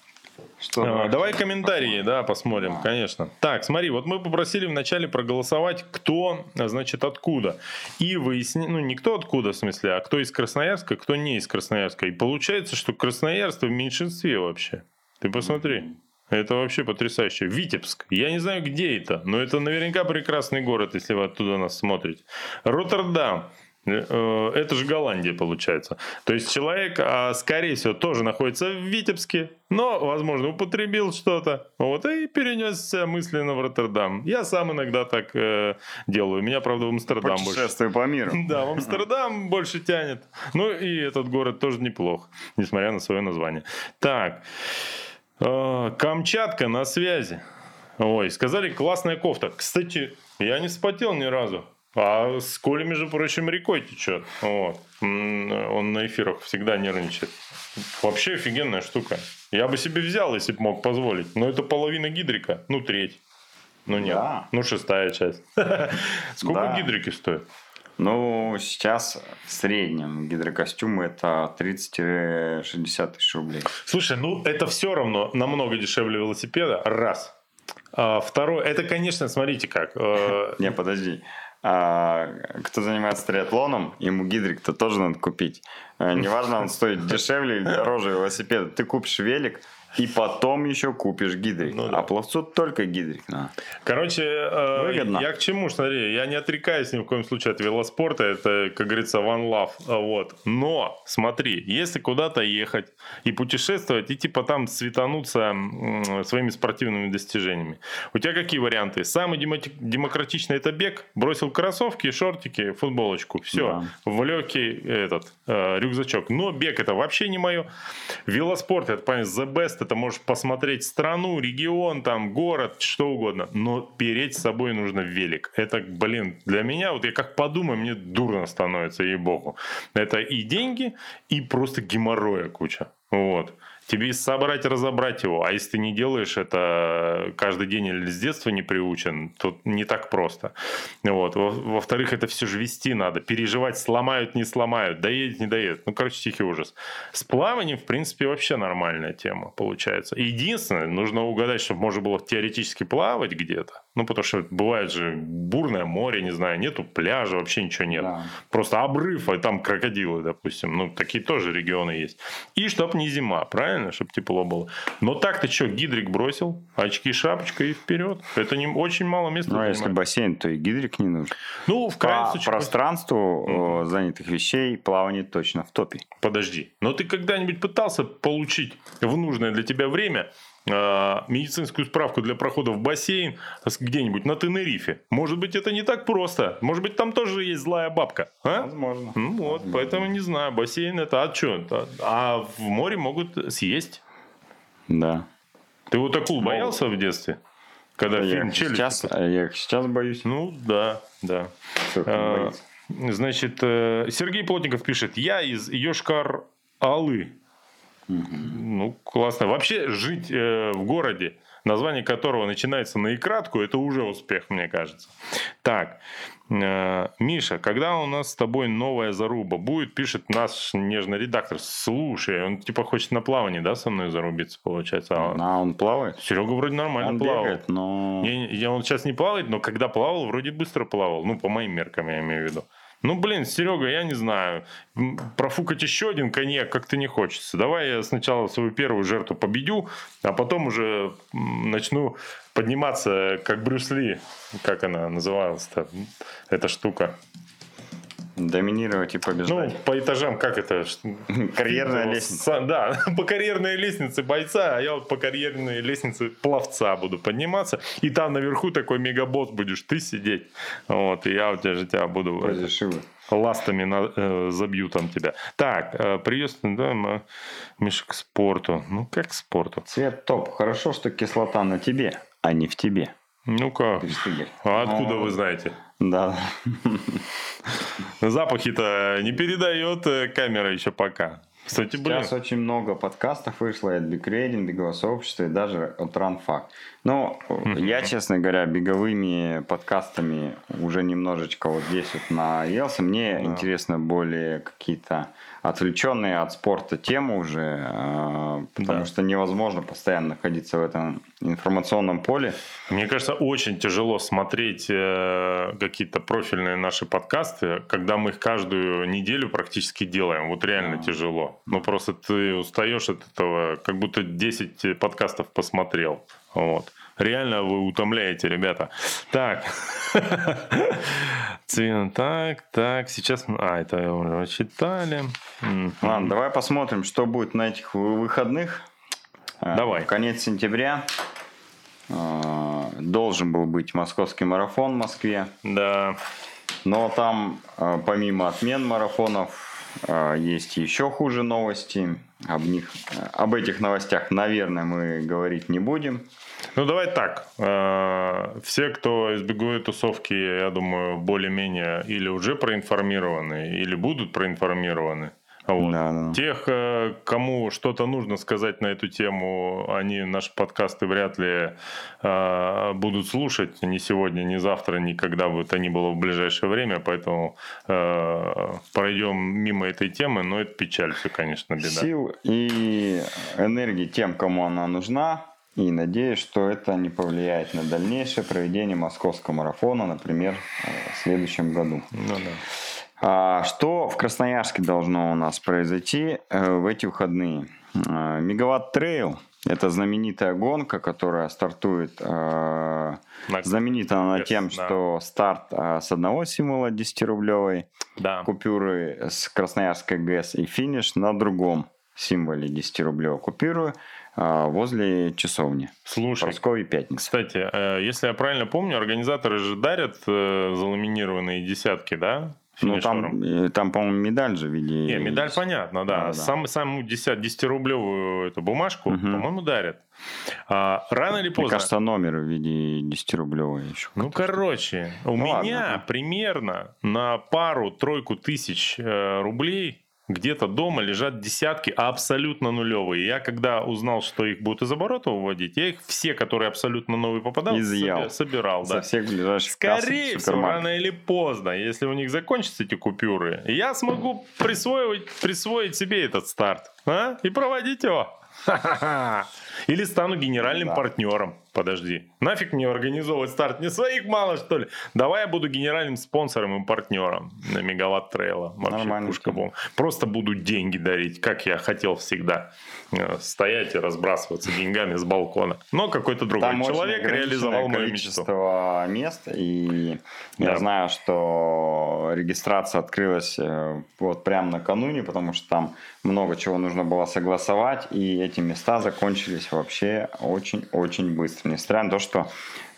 Что а? Давай комментарии, да, посмотрим, конечно. Так, смотри, вот мы попросили вначале проголосовать, кто, значит, откуда. И выяснили, ну, не кто откуда, в смысле, а кто из Красноярска, кто не из Красноярска. И получается, что Красноярск в меньшинстве вообще. Ты посмотри. Это вообще потрясающе. Витебск. Я не знаю, где это, но это наверняка прекрасный город, если вы оттуда нас смотрите. Роттердам. Э, это же Голландия получается. То есть человек, а, скорее всего, тоже находится в Витебске, но, возможно, употребил что-то, вот, и перенесся мысленно в Роттердам. Я сам иногда так э, делаю. Меня, правда, в Амстердам больше. по миру. Да, в Амстердам больше тянет. Ну, и этот город тоже неплох, несмотря на свое название. Так, э, Камчатка на связи. Ой, сказали, классная кофта. Кстати, я не вспотел ни разу. А с Колей, между прочим, рекой течет. Вот. Он на эфирах всегда нервничает. Вообще офигенная штука. Я бы себе взял, если бы мог позволить. Но это половина гидрика. Ну, треть. Ну, нет. Да. Ну, шестая часть. Сколько да. гидрики стоит? Ну, сейчас в среднем гидрокостюмы это 30-60 тысяч рублей. Слушай, ну это все равно намного дешевле велосипеда. Раз. А, второе, это, конечно, смотрите как. Э, Не, подожди. А, кто занимается триатлоном, ему гидрик-то тоже надо купить. А, неважно, он стоит дешевле или дороже велосипеда. Ты купишь велик, и потом еще купишь гидрик. Ну, да. А пловцу только гидрик надо. Короче, э, я к чему, смотри, я не отрекаюсь ни в коем случае от велоспорта, это, как говорится, one love. Вот. Но, смотри, если куда-то ехать и путешествовать, и типа там светануться своими спортивными достижениями, у тебя какие варианты? Самый демократичный это бег, бросил кроссовки, шортики, футболочку, все, да. в легкий этот э, рюкзачок. Но бег это вообще не мое. Велоспорт, это, понятно, the best, это можешь посмотреть страну, регион, там, город, что угодно. Но переть с собой нужно велик. Это, блин, для меня, вот я как подумаю, мне дурно становится, ей-богу. Это и деньги, и просто геморроя куча. Вот тебе собрать, разобрать его. А если ты не делаешь это каждый день или с детства не приучен, то не так просто. Вот. Во-вторых, это все же вести надо. Переживать, сломают, не сломают, доедет, не доедет. Ну, короче, тихий ужас. С плаванием, в принципе, вообще нормальная тема получается. Единственное, нужно угадать, чтобы можно было теоретически плавать где-то. Ну, потому что бывает же бурное море, не знаю, нету пляжа, вообще ничего нет. Да. Просто обрыв, а там крокодилы, допустим. Ну, такие тоже регионы есть. И чтоб не зима, правильно? Чтобы тепло было. Но так-то что, гидрик бросил, очки, шапочка и вперед. Это не очень мало места. Ну, а если бассейн, то и гидрик не нужен. Ну, в крайнем По случае... пространству mm-hmm. занятых вещей плавание точно в топе. Подожди. Но ты когда-нибудь пытался получить в нужное для тебя время медицинскую справку для прохода в бассейн где-нибудь на Тенерифе. Может быть, это не так просто. Может быть, там тоже есть злая бабка. А? Возможно. Ну вот, Возможно. поэтому не знаю. Бассейн это а что? А в море могут съесть. Да. Ты вот акул боялся в детстве? Когда я фильм «Челюсть»? Сейчас, я сейчас боюсь. Ну, да, да. А, значит, э, Сергей Плотников пишет. Я из Йошкар-Алы. Ну, классно. Вообще жить э, в городе, название которого начинается на икратку, это уже успех, мне кажется. Так, э, Миша, когда у нас с тобой новая заруба будет, пишет наш нежный редактор. Слушай, он типа хочет на плавание, да, со мной зарубиться, получается? А, а он плавает? Серега вроде нормально он плавал. Бегает, но... Не, не, он сейчас не плавает, но когда плавал, вроде быстро плавал. Ну, по моим меркам, я имею в виду. Ну, блин, Серега, я не знаю. Профукать еще один коньяк как-то не хочется. Давай я сначала свою первую жертву победю, а потом уже начну подниматься, как Брюс Ли. Как она называлась-то, эта штука? Доминировать и побеждать. Ну, по этажам, как это? Карьерная лестница. Да, по карьерной лестнице бойца, а я вот по карьерной лестнице пловца буду подниматься. И там наверху такой мегабосс будешь ты сидеть. Вот, и я у тебя же тебя буду... Разрешила. Ластами на, э, забью там тебя. Так, э, приветствую, да, Миша, к спорту. Ну, как к спорту? Цвет топ. Хорошо, что кислота на тебе, а не в тебе. Ну как? А откуда вы знаете? Да. Запахи-то не передает э, камера еще пока. Кстати, блин. Сейчас очень много подкастов вышло и от Бигрейдинг, бегового сообщества и даже от Ранфак. Но я, честно говоря, беговыми подкастами уже немножечко вот здесь вот наелся. Мне да. интересно более какие-то отвлеченные от спорта темы уже, а, потому да. что невозможно постоянно находиться в этом информационном поле. Мне кажется, очень тяжело смотреть э, какие-то профильные наши подкасты, когда мы их каждую неделю практически делаем. Вот реально да. тяжело. Ну просто ты устаешь от этого, как будто 10 подкастов посмотрел. Вот. Реально вы утомляете, ребята. Так. Цвет, так, так. Сейчас... А, это уже читали. Ладно, давай посмотрим, что будет на этих выходных. Э, давай. Конец сентября. Э, должен был быть московский марафон в Москве. Да. Но там, э, помимо отмен марафонов, есть еще хуже новости. Об, них, об этих новостях, наверное, мы говорить не будем. Ну, давай так. Э, все, кто избегают тусовки, я думаю, более-менее или уже проинформированы, или будут проинформированы. Вот. Да, да. Тех, э, кому что-то нужно сказать на эту тему, они наши подкасты вряд ли э, будут слушать ни сегодня, ни завтра, ни когда бы то ни было в ближайшее время, поэтому э, пройдем мимо этой темы, но это печаль все, конечно, беда. Сил и энергии тем, кому она нужна, и надеюсь, что это не повлияет на дальнейшее проведение московского марафона, например, в следующем году. Ну, да. А, что в Красноярске должно у нас произойти э, в эти выходные? А, Мегаватт Trail – это знаменитая гонка, которая стартует, э, знаменита она тем, да. что старт э, с одного символа 10-рублевой да. купюры с Красноярской ГЭС и финиш на другом символе 10-рублевой купюры возле часовни. Слушай, Прасковьи пятницы. Кстати, если я правильно помню, организаторы же дарят заламинированные десятки, да? Ну, там, э, там, по-моему, медаль же в виде... Не, медаль понятно, да. да, да. Сам, саму 10, 10-рублевую эту бумажку, угу. по-моему, дарят. А, рано или поздно... Мне кажется, номер в виде 10-рублевой еще. Ну, короче, у ну, меня ладно. примерно на пару-тройку тысяч э, рублей где-то дома лежат десятки абсолютно нулевые. Я когда узнал, что их будут из оборота выводить, я их все, которые абсолютно новые попадал, Изъял. собирал. За да. всех ближайших Скорее всего, рано или поздно, если у них закончатся эти купюры, я смогу присвоить, присвоить себе этот старт а? и проводить его. Или стану генеральным да. партнером. Подожди. Нафиг мне организовывать старт? Не своих мало, что ли? Давай я буду генеральным спонсором и партнером на Мегаватт Трейла. Вообще, Нормально. Пушка бом. Просто буду деньги дарить, как я хотел всегда. Э, стоять и разбрасываться деньгами с балкона. Но какой-то другой Там человек реализовал мою мечту. мест. И да. я знаю, что регистрация открылась э, вот прямо накануне, потому что там много чего нужно было согласовать. И эти места закончились вообще очень-очень быстро. Несмотря на то, что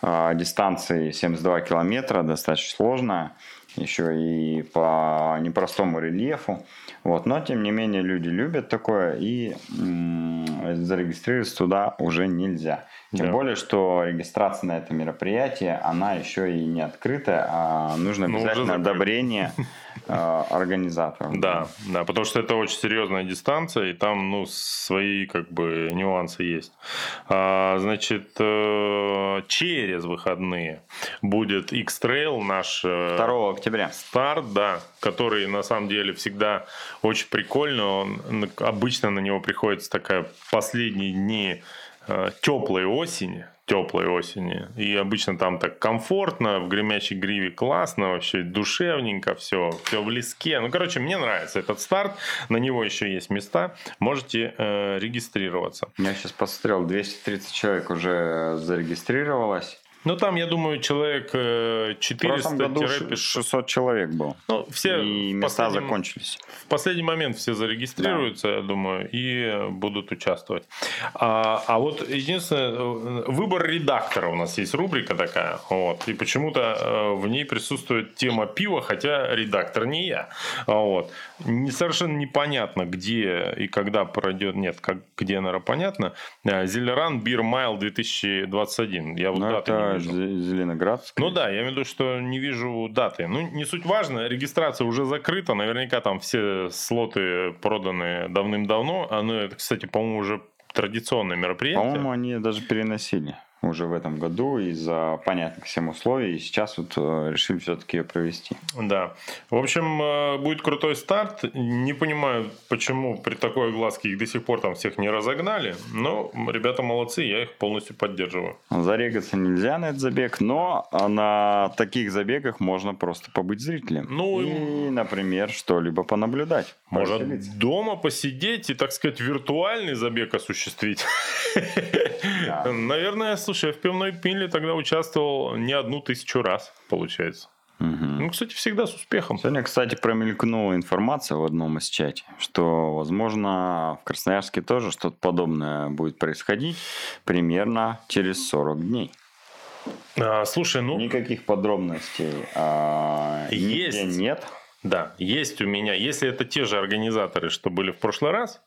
э, дистанции 72 километра достаточно сложная, еще и по непростому рельефу. Вот. Но, тем не менее, люди любят такое, и м- зарегистрироваться туда уже нельзя. Тем да. более, что регистрация на это мероприятие, она еще и не открытая, а нужно ну, обязательно одобрение организатором. Да, да, потому что это очень серьезная дистанция, и там, ну, свои, как бы, нюансы есть. А, значит, э, через выходные будет X-Trail наш... 2 э, октября. Старт, да, который, на самом деле, всегда очень прикольно. Он, обычно на него приходится такая последние дни теплой осени, теплой осени. И обычно там так комфортно, в гремячей гриве классно, вообще душевненько, все, все в леске. Ну, короче, мне нравится этот старт, на него еще есть места, можете э, регистрироваться. Я сейчас посмотрел, 230 человек уже зарегистрировалось. Ну, там, я думаю, человек 400-600 600 человек был. Ну, все и места закончились. В последний момент все зарегистрируются, да. я думаю, и будут участвовать. А, а вот единственное, э, выбор редактора у нас есть рубрика такая. Вот, и почему-то э, в ней присутствует тема пива, хотя редактор не я. Вот. Не, совершенно непонятно, где и когда пройдет. Нет, как, где, наверное, понятно. Э, Зелеран Бир Майл 2021. Я вот ну, даты это Зеленоградск. Ну да, я имею в виду, что не вижу даты. Ну, не суть важно, регистрация уже закрыта, наверняка там все слоты проданы давным-давно. Оно, это, кстати, по-моему, уже традиционное мероприятие. По-моему, они даже переносили уже в этом году из-за понятных всем условий. И сейчас вот э, решили все-таки ее провести. Да. В общем, э, будет крутой старт. Не понимаю, почему при такой огласке их до сих пор там всех не разогнали. Но ребята молодцы, я их полностью поддерживаю. Зарегаться нельзя на этот забег, но на таких забегах можно просто побыть зрителем. Ну, и, например, что-либо понаблюдать. Можно дома посидеть и, так сказать, виртуальный забег осуществить. Наверное, слушай, я в пивной пиле тогда участвовал не одну тысячу раз, получается. Ну, кстати, всегда с успехом. Сегодня, кстати, промелькнула информация в одном из чате, что, возможно, в Красноярске тоже что-то подобное будет происходить примерно через 40 дней. А, слушай, ну... Никаких подробностей а, есть. нет. Да, есть у меня. Если это те же организаторы, что были в прошлый раз,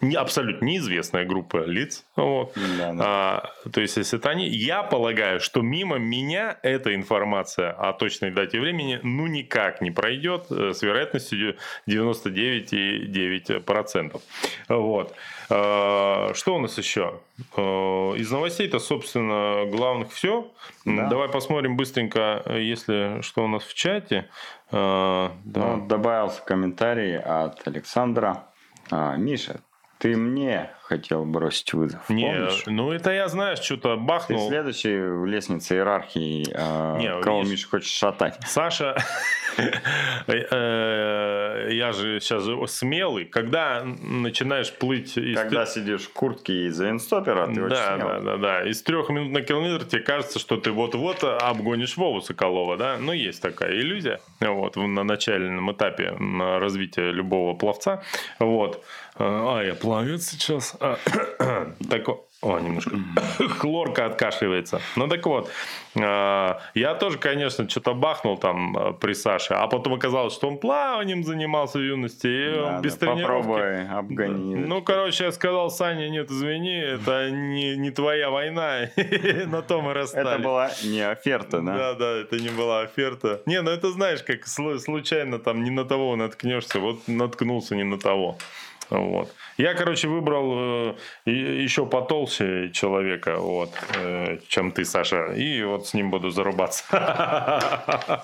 не, абсолютно неизвестная группа лиц. Вот. Да, да. А, то есть, если это они, я полагаю, что мимо меня эта информация о точной дате времени ну никак не пройдет э, с вероятностью 99,9%. Вот. А, что у нас еще? А, из новостей-то, собственно, главных все. Да. Давай посмотрим быстренько, если что у нас в чате. А, да. ну, добавился комментарий от Александра. Миша, ты мне хотел бросить вызов. Не, помнишь? ну это я, знаешь, что-то бахнул. Ты следующий в лестнице иерархии, э, Не, кого видишь, Миша хочешь шатать. Саша, э, я же сейчас смелый. Когда начинаешь плыть... Когда сидишь в куртке из инстопера, ты очень Да, да, да, да. Из трех минут на километр тебе кажется, что ты вот-вот обгонишь Вову Соколова, да? Ну, есть такая иллюзия. Вот, на начальном этапе развития любого пловца. Вот. А, я плавец сейчас. А, так, о, немножко хлорка откашливается. Ну так вот, а, я тоже, конечно, что-то бахнул там а, при Саше, а потом оказалось, что он плаванием занимался в юности, и да, он без да, тренировки. Попробуй обгони. Ну, короче, я сказал, Саня, нет, извини, это не, не твоя война, на том и расстались. Это была не оферта, да? Да, да, это не была оферта. Не, ну это знаешь, как случайно там не на того наткнешься, вот наткнулся не на того. Вот. Я, короче, выбрал э, еще потолще человека, вот, э, чем ты, Саша, и вот с ним буду зарубаться.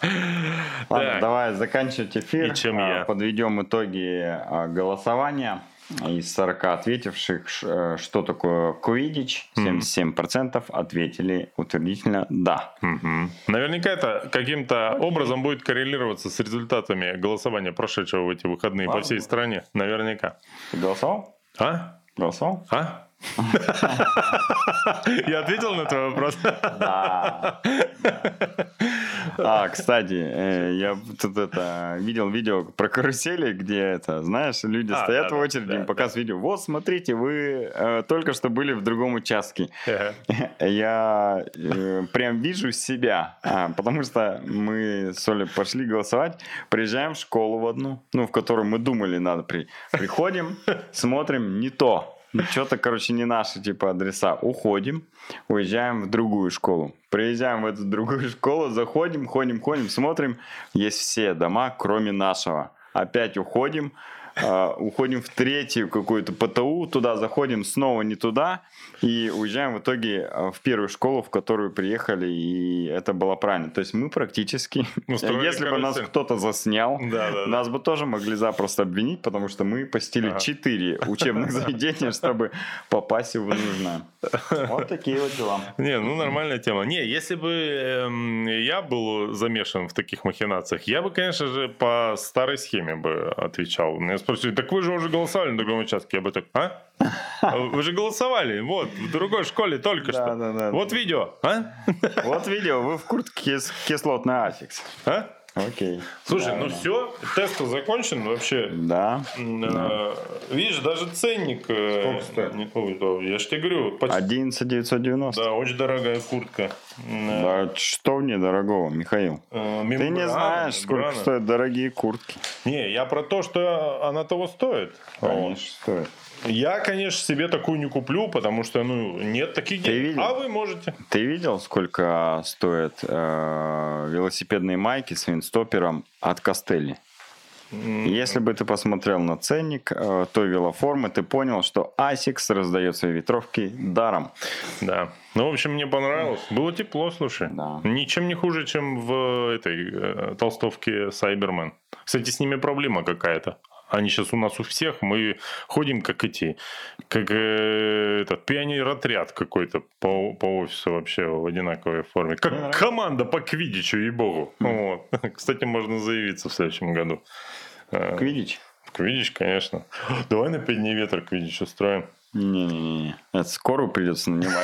Ладно, давай заканчивать эфир. И чем я. Подведем итоги а, голосования из 40 ответивших, э, что такое Quidditch, 77% ответили утвердительно «да». Mm-hmm. Наверняка это каким-то образом будет коррелироваться с результатами голосования прошедшего в эти выходные Ладно. по всей стране. Наверняка. Ты голосовал? А? Голосовал? А? Я ответил на твой вопрос? Да. А, кстати, э, я тут это видел видео про карусели, где это, знаешь, люди а, стоят в очереди, им показывают видео. Вот, смотрите, вы э, только что были в другом участке. Я э, прям вижу себя, а, потому что мы с Олей пошли голосовать, приезжаем в школу в одну, ну, в которую мы думали надо при... Приходим, смотрим, не то. Что-то, короче, не наши типа адреса. Уходим, уезжаем в другую школу. Приезжаем в эту другую школу, заходим, ходим, ходим, смотрим. Есть все дома, кроме нашего. Опять уходим, Uh, уходим в третью какую-то ПТУ, туда заходим снова не туда и уезжаем в итоге а, в первую школу, в которую приехали, и это было правильно. То есть мы практически, Устроили если бы нас кто-то заснял, да, да, нас бы тоже могли запросто обвинить, потому что мы посетили ага. 4 учебных заведения, чтобы попасть в нужное. Вот такие вот дела. Не, ну нормальная тема. Не, если бы эм, я был замешан в таких махинациях, я бы, конечно же, по старой схеме бы отвечал. Меня спросили, так вы же уже голосовали на другом участке. Я бы так, а? Вы же голосовали, вот, в другой школе только что. Да, да. Вот видео, а? Вот видео, вы в куртке кислотный аффикс. А? Окей. Слушай, да, ну да. все, тест закончен вообще. Да. да. Видишь, даже ценник. Э, Сколько стоит? Ой, да, я же тебе говорю. Почти... 11 990. Да, очень дорогая куртка. Да, что в ней дорогого, Михаил? Э, мембрана, Ты не знаешь, сколько мембрана. стоят дорогие куртки. Не, я про то, что она того стоит. Конечно, вот. стоит. Я, конечно, себе такую не куплю, потому что, ну, нет таких денег. А вы можете. Ты видел, сколько стоят э, велосипедные майки с винстопером от Костелли? Если бы ты посмотрел на ценник э, той велоформы, ты понял, что Asics раздает свои ветровки даром. Да. Ну, в общем, мне понравилось. Было тепло, слушай. Да. Ничем не хуже, чем в этой э, толстовке Cyberman. Кстати, с ними проблема какая-то. Они сейчас у нас у всех, мы ходим как эти, как э, этот пионер-отряд какой-то по, по офису вообще в одинаковой форме. Как команда по квидичу, ей-богу. Вот. Кстати, можно заявиться в следующем году. Квидич? Квидич, конечно. Давай на пять дней ветер квидич устроим. Не-не-не. Это скорую придется нанимать.